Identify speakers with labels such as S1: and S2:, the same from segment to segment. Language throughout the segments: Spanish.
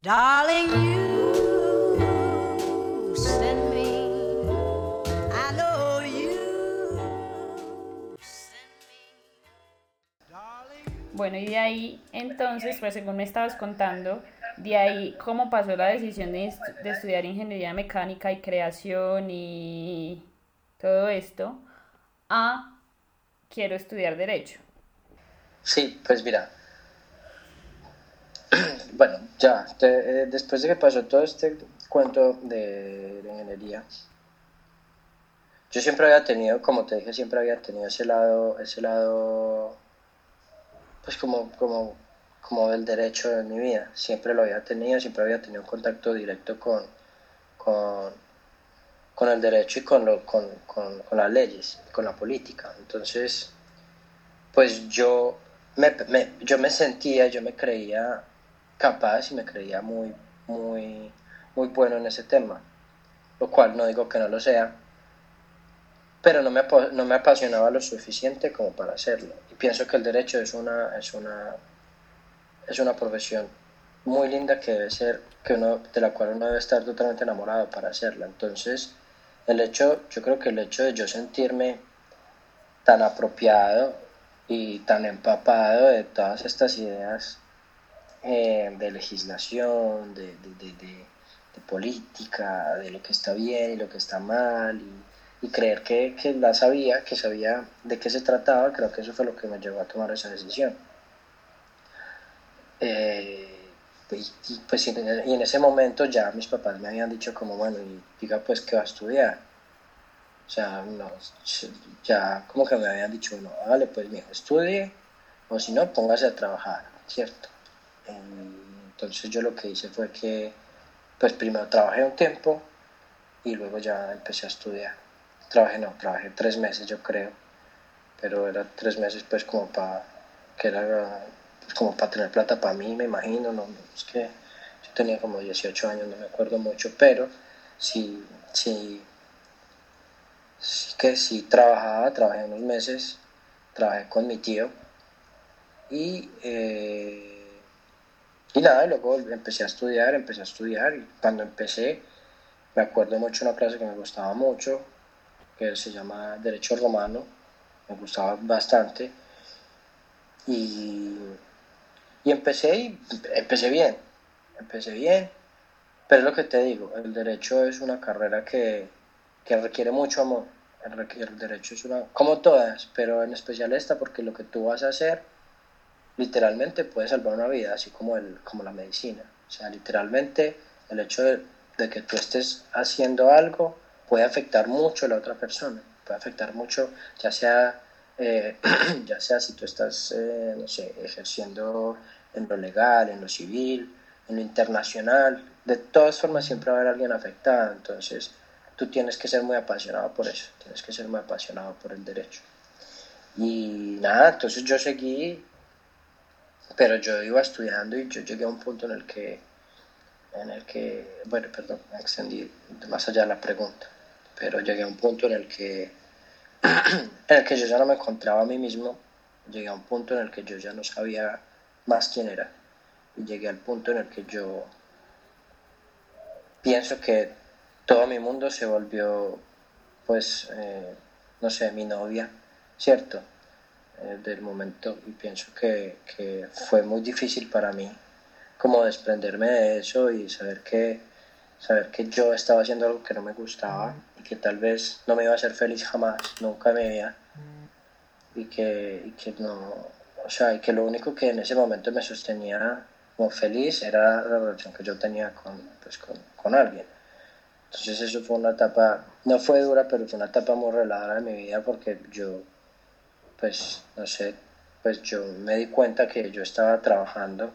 S1: Darling, you send me. I know you send me.
S2: Bueno, y de ahí, entonces, pues según me estabas contando, de ahí cómo pasó la decisión de, de estudiar ingeniería mecánica y creación y todo esto, a quiero estudiar derecho.
S3: Sí, pues mira. Bueno, ya, te- eh, después de que pasó todo este cuento de, ingeniería, yo siempre había tenido, como te dije, siempre había tenido ese lado, ese lado, pues como, como, como del derecho en mi vida. Siempre lo había tenido, siempre había tenido contacto directo con, con, con el derecho y con, lo, con, con, con las leyes, con la política. Entonces, pues yo me, me- yo me sentía, yo me creía capaz y me creía muy, muy, muy bueno en ese tema, lo cual no digo que no lo sea, pero no me, no me apasionaba lo suficiente como para hacerlo. Y pienso que el derecho es una, es una, es una profesión muy linda que debe ser, que uno, de la cual uno debe estar totalmente enamorado para hacerla. Entonces, el hecho, yo creo que el hecho de yo sentirme tan apropiado y tan empapado de todas estas ideas eh, de legislación, de, de- de- política, de lo que está bien y lo que está mal, y, creer que, que la sabía, que sabía de qué se trataba, creo que eso fue lo que me llevó a tomar esa decisión. Eh, y, pues y en ese momento ya mis papás me habían dicho como, bueno, y diga pues que va a estudiar. O sea, no, ya como que me habían dicho, no, vale, pues mijo, estudie, o si no, póngase a trabajar, ¿cierto? Entonces yo lo que hice fue que, pues primero trabajé un tiempo y luego ya empecé a estudiar. Trabajé, no, trabajé tres meses yo creo, pero era tres meses pues como para, que era pues, como para tener plata para mí, me imagino, no, es que yo tenía como 18 años, no me acuerdo mucho, pero sí, sí, sí que sí trabajaba, trabajé unos meses, trabajé con mi tío y, eh, y nada, y luego empecé a estudiar, empecé a estudiar y cuando empecé me acuerdo mucho una clase que me gustaba mucho, que se llama Derecho Romano, me gustaba bastante y, y empecé y empecé bien, empecé bien, pero es lo que te digo, el derecho es una carrera que, que requiere mucho amor. El, el derecho es una, como todas, pero en especial esta, porque lo que tú vas a hacer literalmente puede salvar una vida, así como, el, como la medicina. O sea, literalmente el hecho de, que tú estés haciendo algo puede afectar mucho a la otra persona, puede afectar mucho, ya sea, eh, ya sea si tú estás, eh, no sé, ejerciendo en lo legal, en lo civil, en lo internacional, de todas formas siempre va a haber alguien afectado, entonces tú tienes que ser muy apasionado por eso, tienes que ser muy apasionado por el derecho. Y nada, entonces yo seguí, pero yo iba estudiando y yo llegué a un punto en el que, en el que, bueno, perdón, me extendí más allá de la pregunta, pero llegué a un punto en el que, en el que yo ya no me encontraba a mí mismo, llegué a un punto en el que yo ya no sabía más quién era, y llegué al punto en el que yo pienso que todo mi mundo se volvió, pues, eh, no sé, mi novia, ¿cierto? Eh, del momento y pienso que, que fue muy difícil para mí como desprenderme de eso y saber que, saber que yo estaba haciendo algo que no me gustaba y que tal vez no me iba a hacer feliz jamás, nunca me veía y que, y que no, o sea, y que lo único que en ese momento me sostenía como feliz era la relación que yo tenía con, pues, con, con alguien. Entonces eso fue una etapa, no fue dura, pero fue una etapa muy relajada de mi vida porque yo, pues, no sé, pues yo me di cuenta que yo estaba trabajando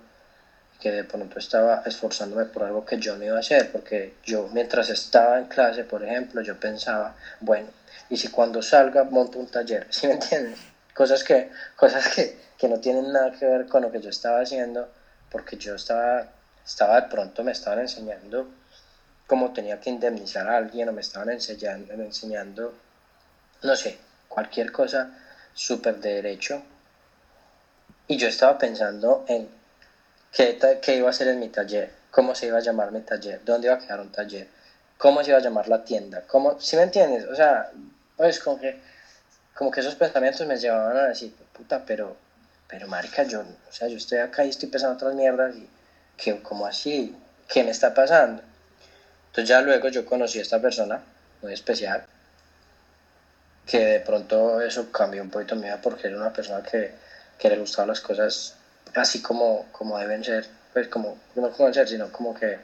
S3: que de pronto estaba esforzándome por algo que yo no iba a hacer, porque yo mientras estaba en clase, por ejemplo, yo pensaba, bueno, y si cuando salga monto un taller, ¿sí me entiendes? Cosas que, cosas que, que no tienen nada que ver con lo que yo estaba haciendo, porque yo estaba, estaba de pronto, me estaban enseñando cómo tenía que indemnizar a alguien o me estaban enseñando, enseñando no sé, cualquier cosa súper de derecho. Y yo estaba pensando en qué, qué iba a hacer en mi taller. cómo se iba a llamar mi taller, dónde iba a quedar un taller, cómo se iba a llamar la tienda, cómo, ¿sí me entiendes? O sea, pues como que, como que esos pensamientos me llevaban a decir, puta, pero, pero marica, yo, o sea, yo estoy acá y estoy pensando otras mierdas y, que, ¿cómo así? ¿Qué me está pasando? Entonces ya luego yo conocí a esta persona muy especial, que de pronto eso cambió un poquito mi vida porque era una persona que, que le gustaban las cosas así como, como deben ser, pues como, no como deben ser, sino como que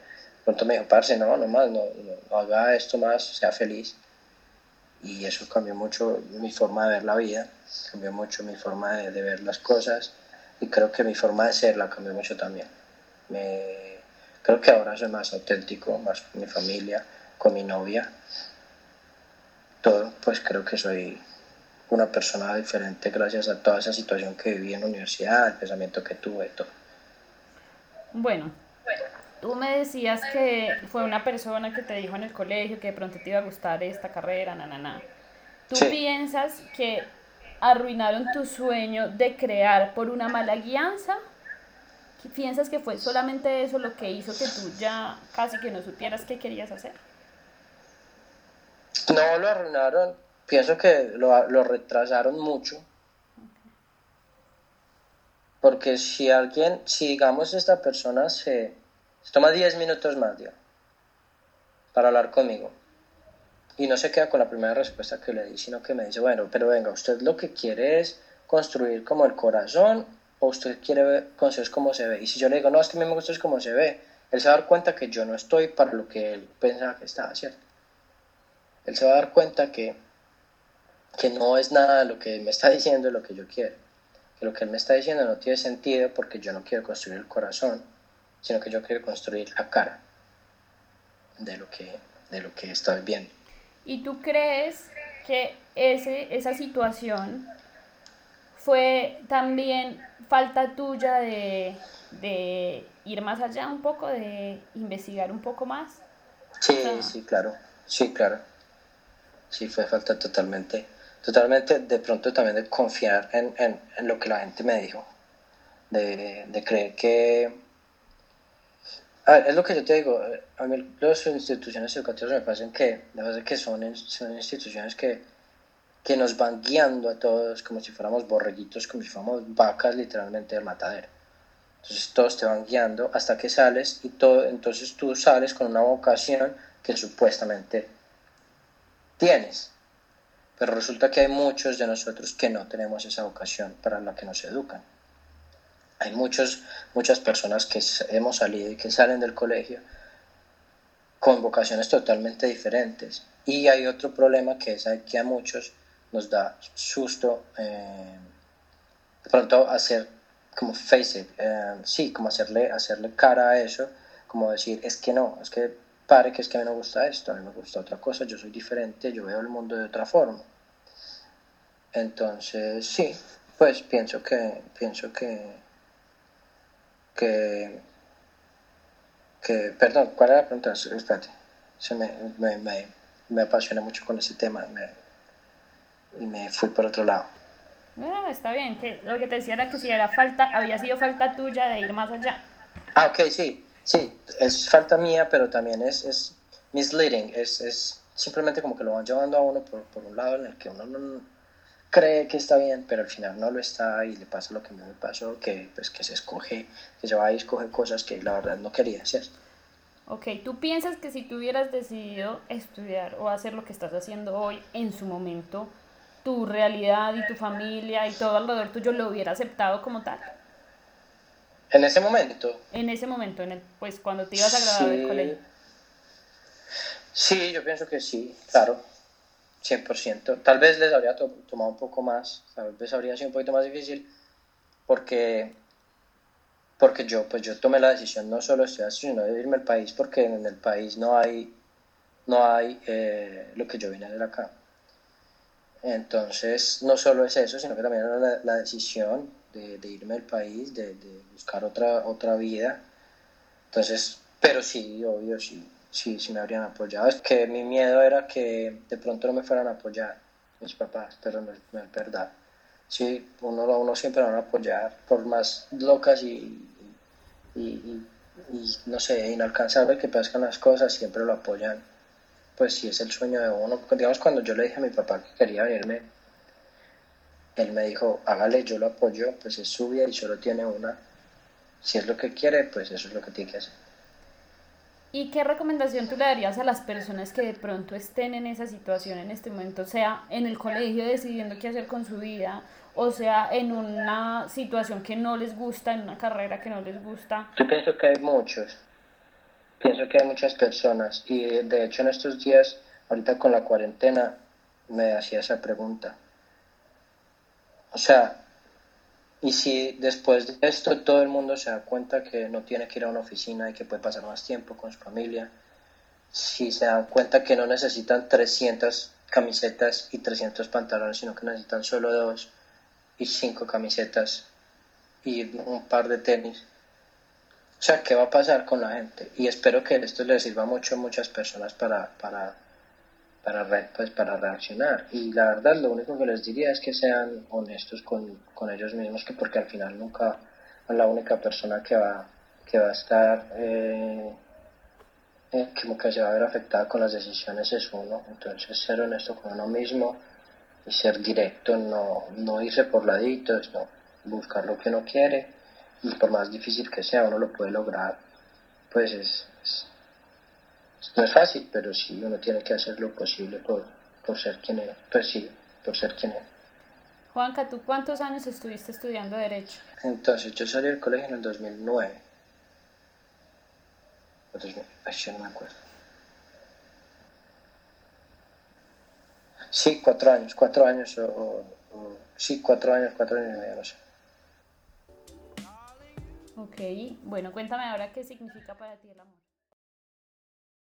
S3: pronto me dijo, parce, no, no más, no, no, haga esto más, sea feliz. Y eso cambió mucho mi forma de ver la vida, cambió mucho mi forma de, de ver las cosas y creo que mi forma de ser la cambió mucho también. Me, creo que ahora soy más auténtico, más con mi familia, con mi novia. Todo, pues creo que soy una persona diferente gracias a toda esa situación que viví en la universidad, el pensamiento que tuve, todo.
S2: Bueno, tú me decías que fue una persona que te dijo en el colegio que de pronto te iba a gustar esta carrera, na, na, na. ¿Tú
S3: Sí.
S2: piensas que arruinaron tu sueño de crear por una mala guianza? ¿Qué ¿Piensas que fue solamente eso lo que hizo que tú ya casi que no supieras qué querías hacer?
S3: No lo arruinaron, pienso que lo, lo retrasaron mucho. Porque si alguien, si digamos esta persona se, toma 10 minutos más, digamos, para hablar conmigo, y no se queda con la primera respuesta que le di, sino que me dice, bueno, pero venga, usted lo que quiere es construir como el corazón, o usted quiere ver- construir cómo se ve. Y si yo le digo, no, es que a mí me gusta es cómo se ve, él se va a dar cuenta que yo no estoy para lo que él pensaba que estaba, ¿cierto? Él se va a dar cuenta que, que no es nada lo que me está diciendo lo que yo quiero. Que lo que él me está diciendo no tiene sentido porque yo no quiero construir el corazón, sino que yo quiero construir la cara de lo que, de lo que estoy viendo.
S2: ¿Y tú crees que ese, esa situación fue también falta tuya de, de ir más allá un poco, de investigar un poco más?
S3: Sí, sí, claro. Sí, claro. Sí, fue falta totalmente. Totalmente, de pronto también de confiar en, en, en lo que la gente me dijo. De, de creer que... A ver, es lo que yo te digo. A mí las instituciones educativas me parecen que, me parece que son, son instituciones que, que nos van guiando a todos como si fuéramos borreguitos, como si fuéramos vacas literalmente del matadero. Entonces todos te van guiando hasta que sales y todo, entonces tú sales con una vocación que supuestamente tienes. Pero resulta que hay muchos de nosotros que no tenemos esa vocación para la que nos educan. Hay muchos, muchas personas que hemos salido y que salen del colegio con vocaciones totalmente diferentes. Y hay otro problema que es que a muchos nos da susto eh, de pronto hacer como face it, eh, sí, como hacerle, hacerle cara a eso, como decir, es que no, es que pare que es que a mí no me gusta esto, a mí me gusta otra cosa, yo soy diferente, yo veo el mundo de otra forma. Entonces, sí, pues pienso que, pienso que, que, que, perdón, ¿cuál era la pregunta? Espérate, se me, me, me, me apasioné mucho con ese tema y me fui por otro lado.
S2: No, está bien, que lo que te decía era que si era falta, había sido falta tuya de ir más allá.
S3: Ah, ok, sí, sí, es falta mía, pero también es, es misleading, es, es simplemente como que lo van llevando a uno por, por un lado en el que uno no cree que está bien, pero al final no lo está y le pasa lo que me pasó, que pues que se escoge, que se va y escoge cosas que la verdad no quería hacer.
S2: Ok, ¿tú piensas que si tú hubieras decidido estudiar o hacer lo que estás haciendo hoy en su momento, tu realidad y tu familia y todo alrededor tuyo lo hubiera aceptado como tal?
S3: En ese momento,
S2: En ese momento, en el, pues cuando te ibas a graduar del
S3: Sí.
S2: colegio.
S3: Sí, yo pienso que sí, claro, 100%. Tal vez les habría to- tomado un poco más, tal vez habría sido un poquito más difícil, porque, porque yo, pues yo tomé la decisión no solo de estudiar, sino de irme al país, porque en el país no hay, no hay eh, lo que yo vine a hacer acá. Entonces, no solo es eso, sino que también era la, la decisión de, irme al país, de, buscar otra, otra vida. Entonces, pero sí, obvio, sí, sí, sí me habrían apoyado. Es que mi miedo era que de pronto no me fueran a apoyar mis papás, pero no, no es verdad. Sí, uno, uno siempre van a apoyar, por más locas y, y, y- no sé, inalcanzable que pascan las cosas, siempre lo apoyan. Pues si es el sueño de uno. Digamos, cuando yo le dije a mi papá que quería venirme, él me dijo, hágale, yo lo apoyo, pues es su vida y solo tiene una. Si es lo que quiere, pues eso es lo que tiene que hacer.
S2: ¿Y qué recomendación tú le darías a las personas que de pronto estén en esa situación en este momento, sea en el colegio decidiendo qué hacer con su vida, o sea en una situación que no les gusta, en una carrera que no les gusta?
S3: Yo pienso que hay muchos, pienso que hay muchas personas y de hecho en estos días, ahorita con la cuarentena, me hacía esa pregunta. O sea, y si después de esto todo el mundo se da cuenta que no tiene que ir a una oficina y que puede pasar más tiempo con su familia, si se dan cuenta que no necesitan 300 camisetas y 300 pantalones, sino que necesitan solo dos y cinco camisetas y un par de tenis. O sea, ¿qué va a pasar con la gente? Y espero que esto les sirva mucho a muchas personas para, para para, pues, para reaccionar. Y la verdad, lo único que les diría es que sean honestos con, con ellos mismos, que porque al final nunca la única persona que va, que va a estar, eh, eh, como que se va a ver afectada con las decisiones es uno. Entonces, ser honesto con uno mismo y ser directo, no, no irse por laditos, no, buscar lo que uno quiere. Y por más difícil que sea, uno lo puede lograr. Pues es no es fácil, pero sí uno tiene que hacer lo posible por, por ser quien es, pues sí, por ser quien es.
S2: Juanca, ¿tú cuántos años estuviste estudiando Derecho?
S3: Entonces, yo salí del colegio en el 2009. O 2000, yo no me acuerdo. Sí, cuatro años, cuatro años o, o, sí, cuatro años, cuatro años y medio, no sé.
S2: Ok, bueno, cuéntame ahora qué significa para ti el amor.